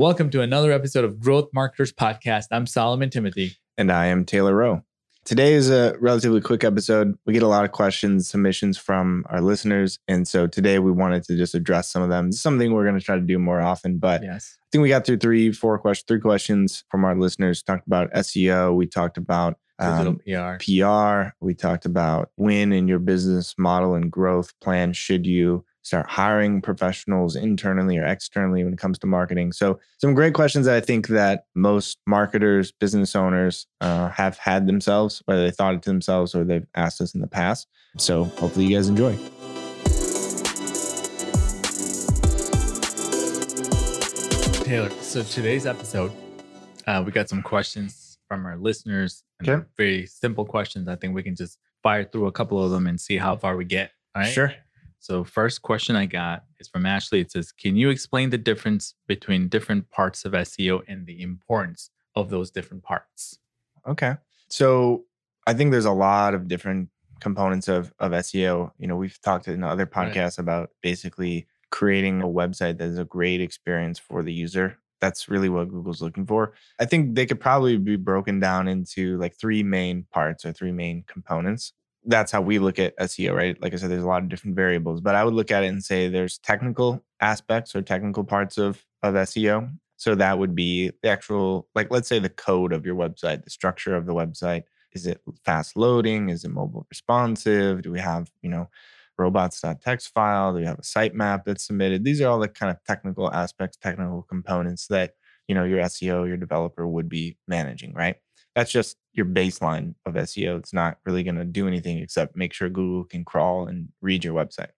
Welcome to another episode of Growth Marketers Podcast. I'm Solomon Thimothy. And I am Taylor Rowe. Today is a relatively quick episode. We get a lot of questions, submissions from our listeners. And so today we wanted to just address some of them. It's something we're going to try to do more often. But yes. I think we got through three, four questions, three questions from our listeners. Talked about SEO. We talked about um, PR. PR. We talked about when in your business model and growth plan should you start hiring professionals internally or externally when it comes to marketing. So some great questions that i think that most marketers business owners uh, have had themselves whether they thought it to themselves or they've asked us in the past. So hopefully you guys enjoy. Taylor so today's episode uh, we got some questions from our listeners okay. very simple questions. I think we can just fire through a couple of them and see how far we get all right? Sure so, first question I got is from Ashley. It says, Can you explain the difference between different parts of SEO and the importance of those different parts? Okay. So, I think there's a lot of different components of, of SEO. You know, we've talked in other podcasts right. about basically creating a website that is a great experience for the user. That's really what Google's looking for. I think they could probably be broken down into like three main parts or three main components that's how we look at SEO, right? Like I said, there's a lot of different variables, but I would look at it and say there's technical aspects or technical parts of of SEO. So that would be the actual, like let's say the code of your website, the structure of the website. Is it fast loading? Is it mobile responsive? Do we have, you know, robots.txt file? Do we have a sitemap that's submitted? These are all the kind of technical aspects, technical components that, you know, your SEO, your developer would be managing, right? That's just your baseline of SEO. It's not really going to do anything except make sure Google can crawl and read your website.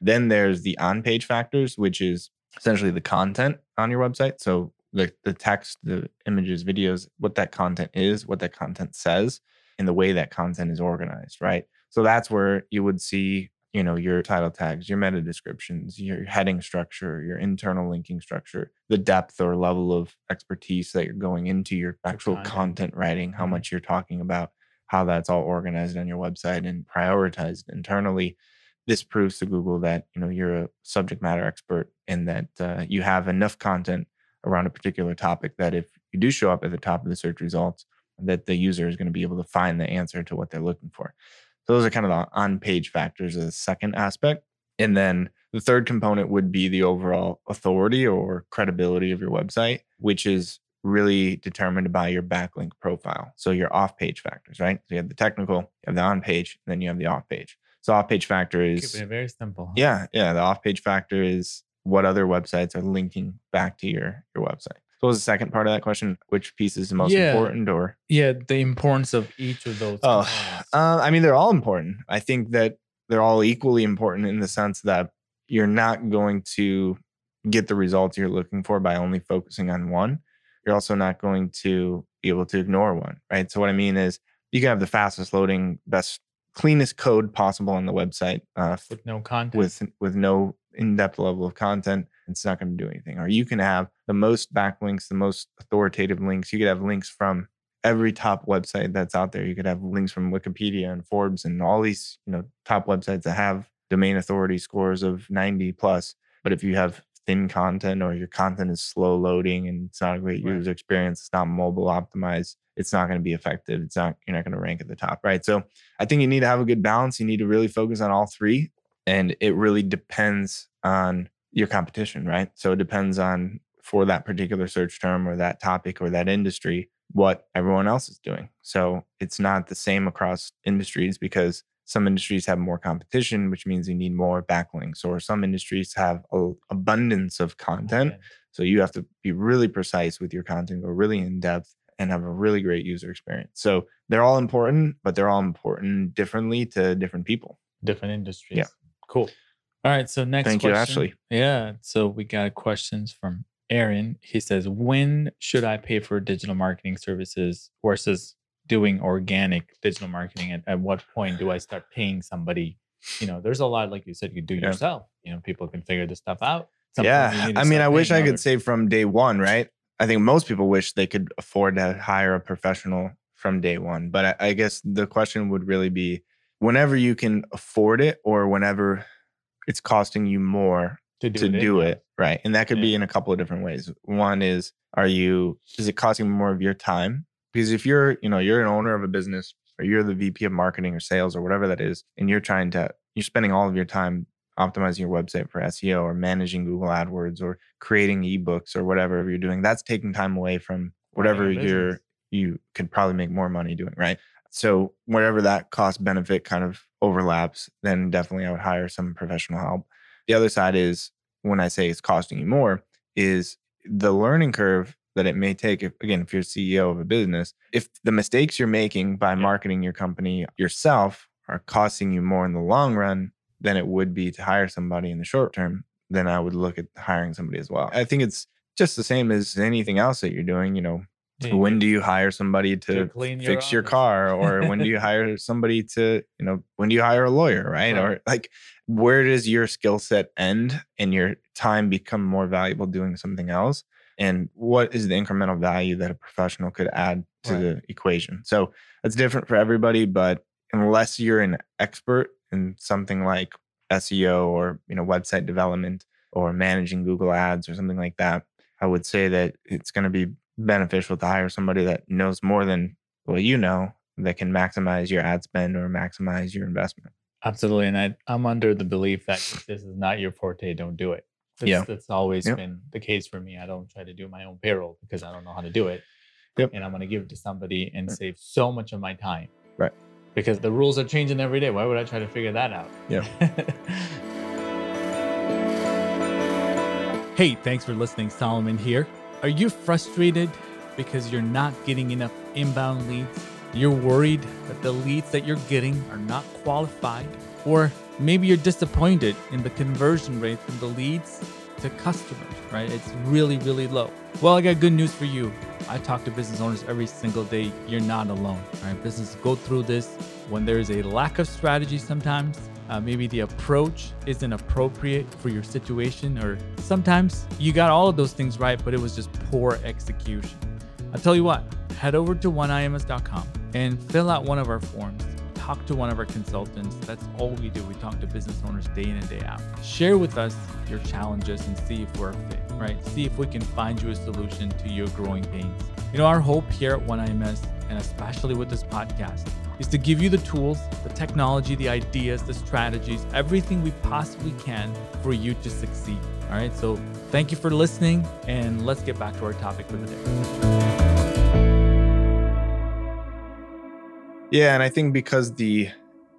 Then there's the on page factors, which is essentially the content on your website. So the, the text, the images, videos, what that content is, what that content says, and the way that content is organized, right? So that's where you would see you know your title tags your meta descriptions your heading structure your internal linking structure the depth or level of expertise that you're going into your actual content, content writing how mm-hmm. much you're talking about how that's all organized on your website and prioritized internally. This proves to google that you know you're a subject matter expert and that uh, you have enough content around a particular topic that if you do show up at the top of the search results that the user is going to be able to find the answer to what they're looking for those are kind of the on page factors as a second aspect. And then the third component would be the overall authority or credibility of your website, which is really determined by your backlink profile. So your off page factors, right? So you have the technical, you have the on page, then you have the off page. So off page factor is Keeping it very simple. Huh? Yeah, yeah. The off page factor is what other websites are linking back to your your website. So what was the second part of that question? Which piece is the most yeah. important or? Yeah, the importance of each of those. Oh, uh, I mean, they're all important. I think that they're all equally important in the sense that you're not going to get the results you're looking for by only focusing on one. You're also not going to be able to ignore one, right? So what I mean is you can have the fastest loading, best, cleanest code possible on the website uh, with no content, with with no in-depth level of content it's not going to do anything. Or you can have the most backlinks, the most authoritative links. You could have links from every top website that's out there. You could have links from Wikipedia and Forbes and all these, you know, top websites that have domain authority scores of 90 plus. But if you have thin content or your content is slow loading and it's not a great right. user experience, it's not mobile optimized, it's not going to be effective. It's not, you're not going to rank at the top, right? So I think you need to have a good balance. You need to really focus on all three. And it really depends on your competition, right? So it depends on for that particular search term or that topic or that industry what everyone else is doing. So it's not the same across industries because some industries have more competition, which means you need more backlinks, or some industries have an abundance of content. Okay. So you have to be really precise with your content, go really in depth, and have a really great user experience. So they're all important, but they're all important differently to different people, different industries. Yeah. Cool. All right. So next Thank question. you, Ashley. Yeah. So we got questions from Aaron. He says, When should I pay for digital marketing services versus doing organic digital marketing? At, at what point do I start paying somebody? You know, there's a lot, like you said, you do yeah. yourself. You know, people can figure this stuff out. Yeah. I mean, I wish I could say from day one, right? I think most people wish they could afford to hire a professional from day one. But I, I guess the question would really be whenever you can afford it or whenever it's costing you more to do, to it, do it right? And that could be in a couple of different ways. One is, are you is it costing more of your time? Because if you're, you know, you're an owner of a business or you're the VP of marketing or sales or whatever that is, and you're trying to you're spending all of your time optimizing your website for SEO or managing Google AdWords or creating ebooks or whatever you're doing, that's taking time away from whatever a you're business. you could probably make more money doing, right? So whatever that cost benefit kind of overlaps, then definitely I would hire some professional help. The other side is when I say it's costing you more, is the learning curve that it may take. If again, if you're CEO of a business, if the mistakes you're making by marketing your company yourself are costing you more in the long run than it would be to hire somebody in the short term, then I would look at hiring somebody as well. I think it's just the same as anything else that you're doing. You know, Yeah, when do you hire somebody to, To your fix your car? Or when do you hire somebody to you know when do you hire a lawyer right, Right. or like where does your skill set end and your time become more valuable doing something else? And what is the incremental value that a professional could add to Right. the equation? So it's different for everybody but unless you're an expert in something like seo or you know website development or managing google ads or something like that I would say that it's going to be beneficial to hire somebody that knows more than well you know that can maximize your ad spend or maximize your investment. Absolutely. And I, I'm under the belief that if this is not your forte, don't do it. That's, Yeah. that's always Yep. been the case for me. I don't try to do my own payroll because I don't know how to do it. Yep. And I'm going to give it to somebody and Right. save so much of my time. Right. Because the rules are changing every day. Why would I try to figure that out? Yeah. hey, thanks for listening. Solomon here. Are you frustrated because you're not getting enough inbound leads? You're worried that the leads that you're getting are not qualified? Or maybe you're disappointed in the conversion rate from the leads to customers, right? It's really, really low. Well, I got good news for you. I talk to business owners every single day. You're not alone, right? Businesses go through this when there's a lack of strategy sometimes. Uh, maybe the approach isn't appropriate for your situation, or sometimes you got all of those things right, but it was just poor execution. I'll tell you what, head over to oneims.com and fill out one of our forms. Talk to one of our consultants. That's all we do. We talk to business owners day in and day out. Share with us your challenges and see if we're a fit, right? See if we can find you a solution to your growing pains. You know, our hope here at OneIMS, and especially with this podcast, is to give you the tools, the technology, the ideas, the strategies, everything we possibly can for you to succeed. All right. So thank you for listening, and let's get back to our topic for the day. Yeah, and I think because the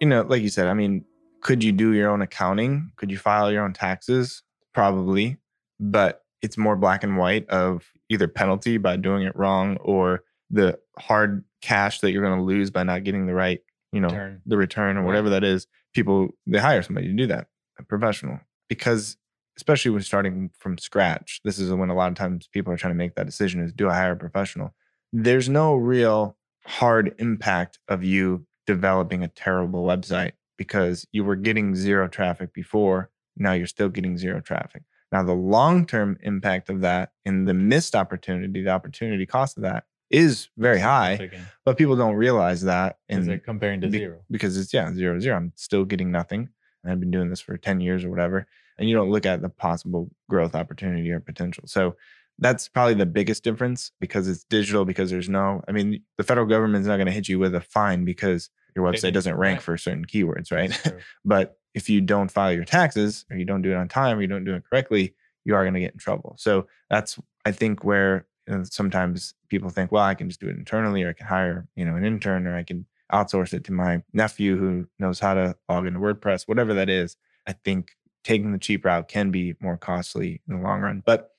you know, like you said, I mean, could you do your own accounting? Could you file your own taxes? Probably, but it's more black and white of either penalty by doing it wrong or the hard cash that you're going to lose by not getting the right, you know, Turn. the return or Right. whatever that is. People they hire somebody to do that, a professional, because especially when starting from scratch, this is when a lot of times people are trying to make that decision: is do I hire a professional? There's no real hard impact of you developing a terrible website because you were getting zero traffic before. Now you're still getting zero traffic. Now, the long term impact of that and the missed opportunity, the opportunity cost of that is very high, but people don't realize that. And they're comparing to be- zero. because it's yeah zero zero. I'm still getting nothing and i've been doing this for 10 years or whatever and you don't look at the possible growth opportunity or potential. So that's probably the biggest difference because it's digital because there's no i mean the federal government's not going to hit you with a fine because your website doesn't rank for certain keywords right? But if you don't file your taxes or you don't do it on time or you don't do it correctly you are going to get in trouble. So that's i think where know, sometimes people think well i can just do it internally or i can hire you know an intern or i can outsource it to my nephew who knows how to log into wordpress whatever that is i think taking the cheap route can be more costly in the long run. But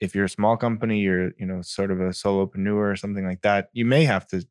if you're a small company you're you know sort of a solopreneur or something like that you may have to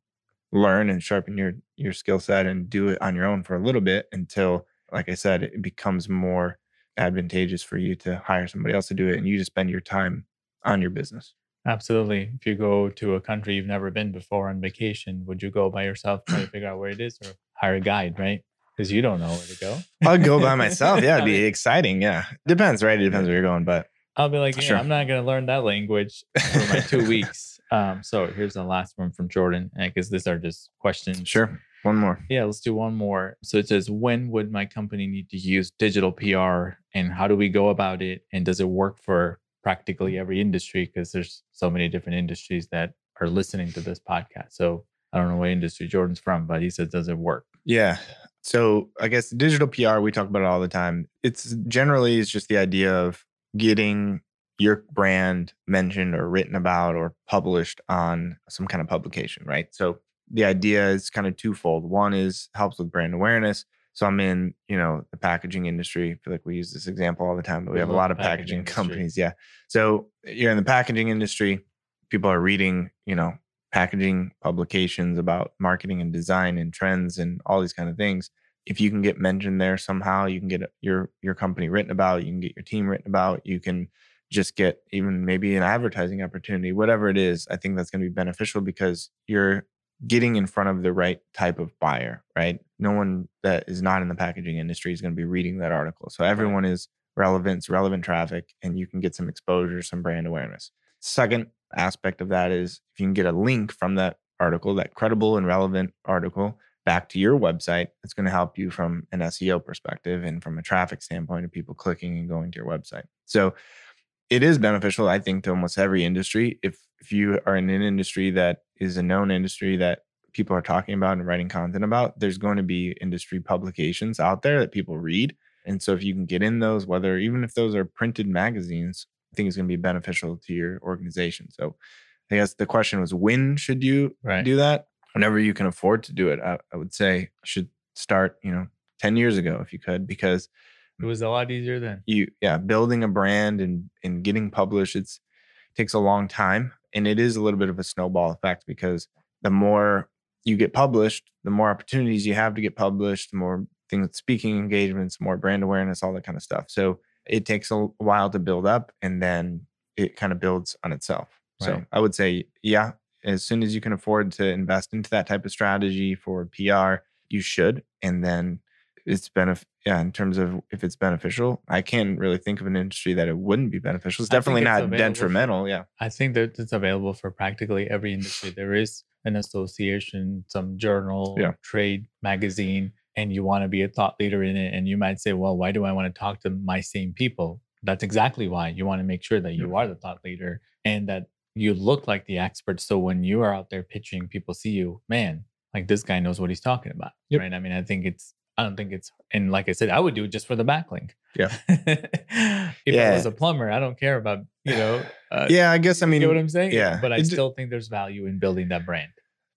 learn and sharpen your your skill set and do it on your own for a little bit until like i said it becomes more advantageous for you to hire somebody else to do it and you just spend your time on your business Absolutely. If you go to a country you've never been before on vacation, would you go by yourself try to figure out where it is or hire a guide, right? Because you don't know where to go. i'd go by myself yeah it'd be exciting yeah depends right it depends where you're going but I'll be like, yeah, Sure. I'm not going to learn that language for my two weeks. Um, so here's the last one from Jordan, because these are just questions. sure One more. Yeah, let's do one more. So it says, when would my company need to use digital PR and how do we go about it? And does it work for practically every industry? Because there's so many different industries that are listening to this podcast. So I don't know what industry Jordan's from, but he says, does it work? Yeah. So I guess digital PR, we talk about it all the time. It's generally it's just the idea of getting your brand mentioned or written about or published on some kind of publication, right? So the idea is kind of twofold. One is helps with brand awareness. So I'm in, you know, the packaging industry. I feel like we use this example all the time, but we, We have a lot of packaging packaging, companies. Yeah. So you're in the packaging industry. People are reading, you know, packaging publications about marketing and design and trends and all these kind of things. If you can get mentioned there somehow, you can get uh, your your company written about. You can get your team written about. You can just get even maybe an advertising opportunity, whatever it is. I think that's going to be beneficial because you're getting in front of the right type of buyer, right? No one that is not in the packaging industry is going to be reading that article. So everyone is relevant, it's relevant traffic, and you can get some exposure, some brand awareness. Second aspect of that is if you can get a link from that article, that credible and relevant article, back to your website, it's going to help you from an SEO perspective and from a traffic standpoint of people clicking and going to your website. So it is beneficial, I think, to almost every industry. If if you are in an industry that is a known industry that people are talking about and writing content about, there's going to be industry publications out there that people read. And so if you can get in those, whether even if those are printed magazines, I think it's going to be beneficial to your organization. So I guess the question was when should you Right. do that? Whenever you can afford to do it. I, I would say should start, you know, 10 years ago if you could, because It was a lot easier then. you yeah building a brand and and getting published it's takes a long time and it is a little bit of a snowball effect because the more you get published the more opportunities you have to get published the more things speaking engagements more brand awareness all that kind of stuff. So it takes a while to build up and then it kind of builds on itself. So i would say yeah as soon as you can afford to invest into that type of strategy for pr you should and then it's benef- yeah in terms of if it's beneficial i can't really think of an industry that it wouldn't be beneficial it's definitely it's not available for- detrimental yeah I think that it's available for practically every industry. There is an association, some journal, Yeah. trade magazine, and you want to be a thought leader in it. And you might say, well, why do I want to talk to my same people? That's exactly why you want to make sure that you are the thought leader and that you look like the expert. So when you are out there pitching, people see you, man, like this guy knows what he's talking about. Yep. Right. I mean, I think it's, I don't think it's, and like I said, I would do it just for the backlink. Yeah. if I was a plumber, I don't care about, you know, uh, yeah i guess i mean you get what I'm saying? yeah. But I It d- still think there's value in building that brand.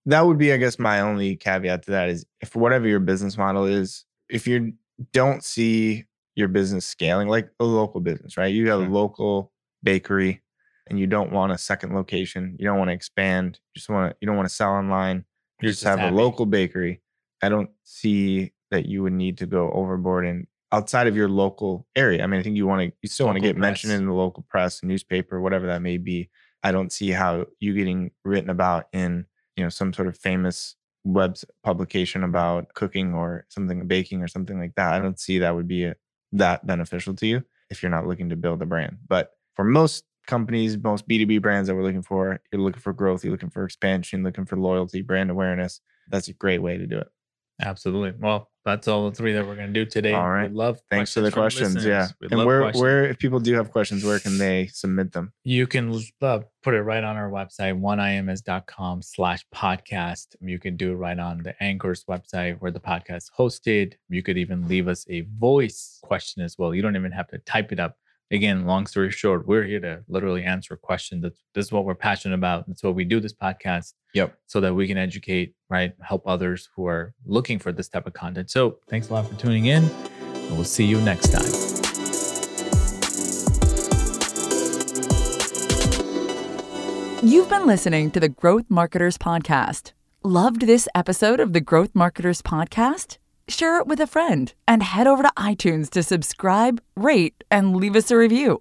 that would be i guess my only caveat to that is if whatever your business model is if you don't see your business scaling like a local business right you have a local bakery and you don't want a second location you don't want to expand you just want to you don't want to sell online you just just have happy. a local bakery i don't see that you would need to go overboard and outside of your local area. I mean i think you want to you still want to get mentioned in the local press newspaper whatever that may be. I don't see how you getting written about in you know some sort of famous web publication about cooking or something baking or something like that. I don't see that would be a, that beneficial to you if you're not looking to build a brand. But for most companies most b2b brands that we're looking for you're looking for growth you're looking for expansion looking for loyalty brand awareness. That's a great way to do it. Absolutely. Well, that's all the three that we're going to do today. All right. We love thanks for the questions yeah. We and where questions. where if people do have questions where can they submit them You can uh, put it right on our website, oneims.com slash podcast. You can do it right on the Anchor's website where the podcast is hosted. You could even leave us a voice question as well. You don't even have to type it up. Again, long story short, we're here to literally answer questions. That's, this is what we're passionate about. That's what we do this podcast yep so that we can educate, right? Help others who are looking for this type of content. So thanks a lot for tuning in. And we'll see you next time. You've been listening to the Growth Marketers Podcast. Loved this episode of the Growth Marketers Podcast? Share it with a friend and head over to iTunes to subscribe, rate, and leave us a review.